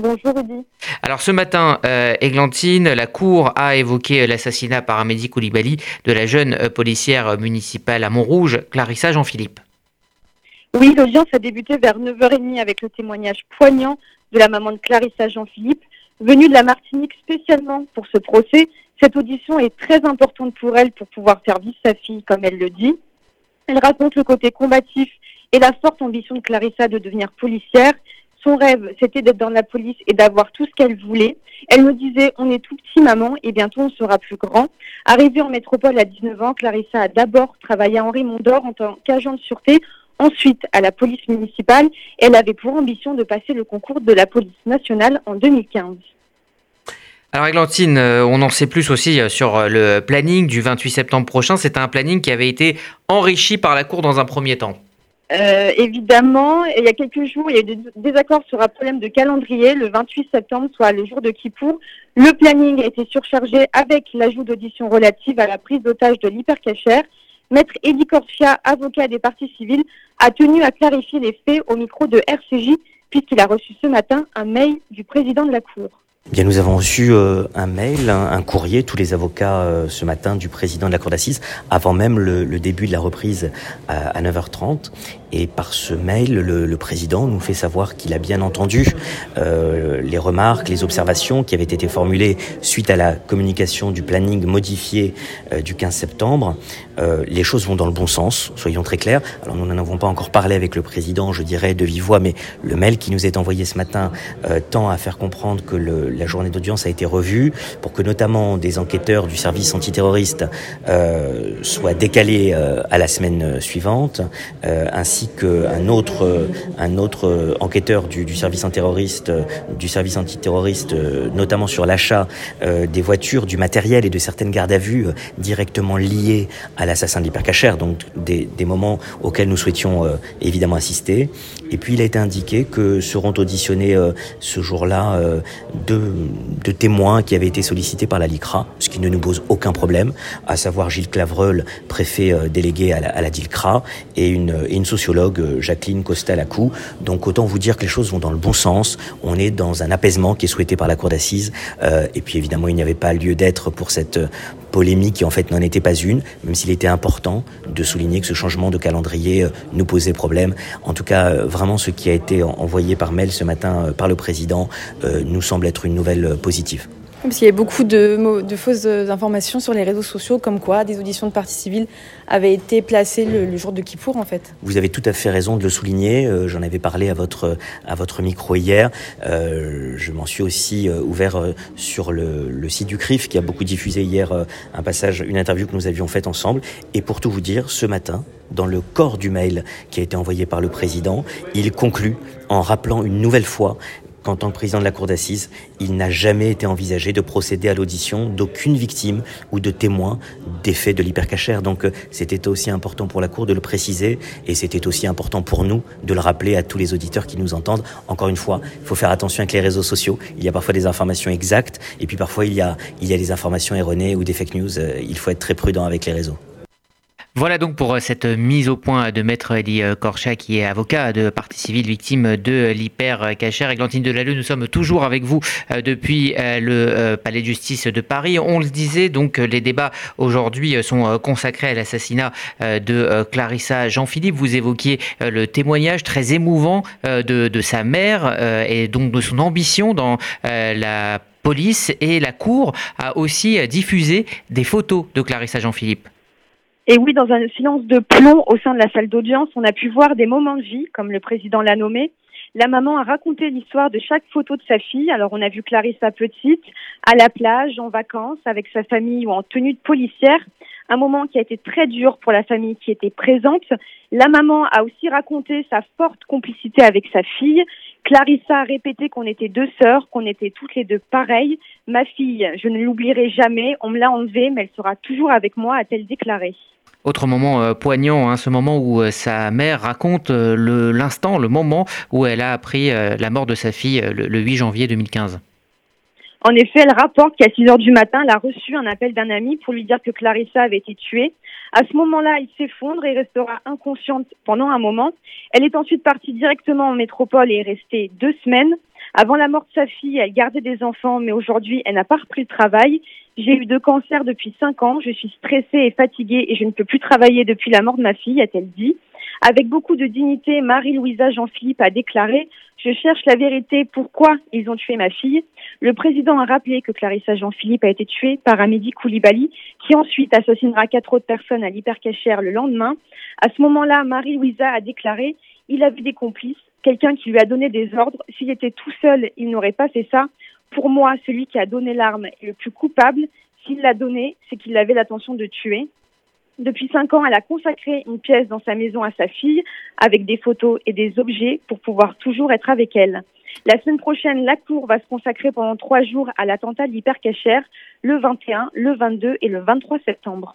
Bonjour Rudy. Alors ce matin, euh, Églantine, la Cour a évoqué l'assassinat par Amédi Koulibaly de la jeune euh, policière municipale à Montrouge, Clarissa Jean-Philippe. Oui, l'audience a débuté vers 9h30 avec le témoignage poignant de la maman de Clarissa Jean-Philippe, venue de la Martinique spécialement pour ce procès. Cette audition est très importante pour elle pour pouvoir faire vivre sa fille, comme elle le dit. Elle raconte le côté combatif et la forte ambition de Clarissa de devenir policière. Son rêve, c'était d'être dans la police et d'avoir tout ce qu'elle voulait. Elle me disait, on est tout petit maman et bientôt on sera plus grand. Arrivée en métropole à 19 ans, Clarissa a d'abord travaillé à Henri Mondor en tant qu'agent de sûreté, ensuite à la police municipale. Elle avait pour ambition de passer le concours de la police nationale en 2015. Alors Églantine, euh, on en sait plus aussi euh, sur euh, le planning du 28 septembre prochain. C'est un planning qui avait été enrichi par la Cour dans un premier temps. Euh, évidemment, il y a quelques jours, il y a eu des désaccords sur un problème de calendrier. Le 28 septembre, soit le jour de Kippour, le planning a été surchargé avec l'ajout d'auditions relatives à la prise d'otage de l'hypercachère. Maître Eddie Corsia, avocat des parties civiles, a tenu à clarifier les faits au micro de RCJ puisqu'il a reçu ce matin un mail du président de la Cour. Bien, nous avons reçu euh, un mail, un, courrier, tous les avocats euh, ce matin du président de la Cour d'assises, avant même le, début de la reprise à 9h30. Et par ce mail, le, le président nous fait savoir qu'il a bien entendu euh, les remarques, les observations qui avaient été formulées suite à la communication du planning modifié euh, du 15 septembre. Euh, les choses vont dans le bon sens, soyons très clairs. Alors nous n'en avons pas encore parlé avec le président, je dirais, de vive voix, mais le mail qui nous est envoyé ce matin euh, tend à faire comprendre que le, la journée d'audience a été revue pour que notamment des enquêteurs du service antiterroriste euh, soient décalés euh, à la semaine suivante, ainsi qu'un autre, un autre enquêteur du, service antiterroriste, du service antiterroriste, notamment sur l'achat euh, des voitures, du matériel et de certaines gardes à vue euh, directement liées à l'assassin de donc des, des, moments auxquels nous souhaitions euh, évidemment assister. Et puis il a été indiqué que seront auditionnés ce jour-là deux, deux témoins qui avaient été sollicités par la LICRA, ce qui ne nous pose aucun problème, à savoir Gilles Clavreul, préfet délégué à la, à DILCRA, et une, et une sociologue euh, Jacqueline Costa-Lacou. Donc autant vous dire que les choses vont dans le bon sens. On est dans un apaisement qui est souhaité par la Cour d'assises. Euh, et puis évidemment, il n'y avait pas lieu d'être pour cette euh, polémique qui en fait n'en était pas une, même s'il était important de souligner que ce changement de calendrier nous posait problème. En tout cas, vraiment ce qui a été envoyé par mail ce matin par le président nous semble être une nouvelle positive. Parce qu'il y a beaucoup de, fausses informations sur les réseaux sociaux, comme quoi des auditions de partie civile avaient été placées le, jour de Kippour, en fait. Vous avez tout à fait raison de le souligner. Euh, J'en avais parlé à votre, à votre micro hier. Euh, je m'en suis aussi euh, ouvert euh, sur le, le, site du CRIF, qui a beaucoup diffusé hier un passage, une interview que nous avions faite ensemble. Et pour tout vous dire, ce matin, dans le corps du mail qui a été envoyé par le président, il conclut en rappelant une nouvelle fois qu'en tant que président de la Cour d'assises, il n'a jamais été envisagé de procéder à l'audition d'aucune victime ou de témoin des faits de l'hypercachère. Donc euh, c'était aussi important pour la Cour de le préciser et c'était aussi important pour nous de le rappeler à tous les auditeurs qui nous entendent. Encore une fois, il faut faire attention avec les réseaux sociaux. Il y a parfois des informations exactes et puis parfois il y a, il y a des informations erronées ou des fake news. Euh, il faut être très prudent avec les réseaux. Voilà donc pour euh, cette mise au point de Maître Elie euh, Corcha, qui est avocat de partie civile victime de l'hyper-cachère. Églantine Delalleux, nous sommes toujours avec vous euh, depuis le Palais de justice de Paris. On le disait, donc les débats aujourd'hui sont consacrés à l'assassinat de Clarissa Jean-Philippe. Vous évoquiez le témoignage très émouvant de sa mère et donc de son ambition dans la police et la Cour a aussi diffusé des photos de Clarissa Jean-Philippe. Et oui, dans un silence de plomb au sein de la salle d'audience, on a pu voir des moments de vie, comme le président l'a nommé. La maman a raconté l'histoire de chaque photo de sa fille. Alors on a vu Clarissa petite, à la plage, en vacances, avec sa famille ou en tenue de policière. Un moment qui a été très dur pour la famille qui était présente. La maman a aussi raconté sa forte complicité avec sa fille. Clarissa a répété qu'on était deux sœurs, qu'on était toutes les deux pareilles. Ma fille, je ne l'oublierai jamais, on me l'a enlevée, mais elle sera toujours avec moi, a-t-elle déclaré. Autre moment euh, poignant, hein, ce moment où euh, sa mère raconte euh, l'instant, le, moment où elle a appris la mort de sa fille le, le 8 janvier 2015. En effet, elle rapporte qu'à 6 heures du matin, elle a reçu un appel d'un ami pour lui dire que Clarissa avait été tuée. À ce moment-là, il s'effondre et restera inconsciente pendant un moment. Elle est ensuite partie directement en métropole et est restée deux semaines. Avant la mort de sa fille, elle gardait des enfants, mais aujourd'hui, elle n'a pas repris le travail. J'ai eu deux cancers depuis cinq ans. Je suis stressée et fatiguée et je ne peux plus travailler depuis la mort de ma fille, a-t-elle dit. Avec beaucoup de dignité, Marie-Louisa Jean-Philippe a déclaré Je cherche la vérité, pourquoi ils ont tué ma fille? Le président a rappelé que Clarissa Jean-Philippe a été tuée par Amédi Koulibaly, qui ensuite assassinera quatre autres personnes à l'hypercachère le lendemain. À ce moment-là, Marie-Louisa a déclaré Il avait des complices, quelqu'un qui lui a donné des ordres. S'il était tout seul, il n'aurait pas fait ça. Pour moi, celui qui a donné l'arme est le plus coupable. S'il l'a donné, c'est qu'il avait l'intention de tuer. Depuis cinq ans, elle a consacré une pièce dans sa maison à sa fille avec des photos et des objets pour pouvoir toujours être avec elle. La semaine prochaine, la Cour va se consacrer pendant trois jours à l'attentat de l'hypercachère le 21, le 22 et le 23 septembre.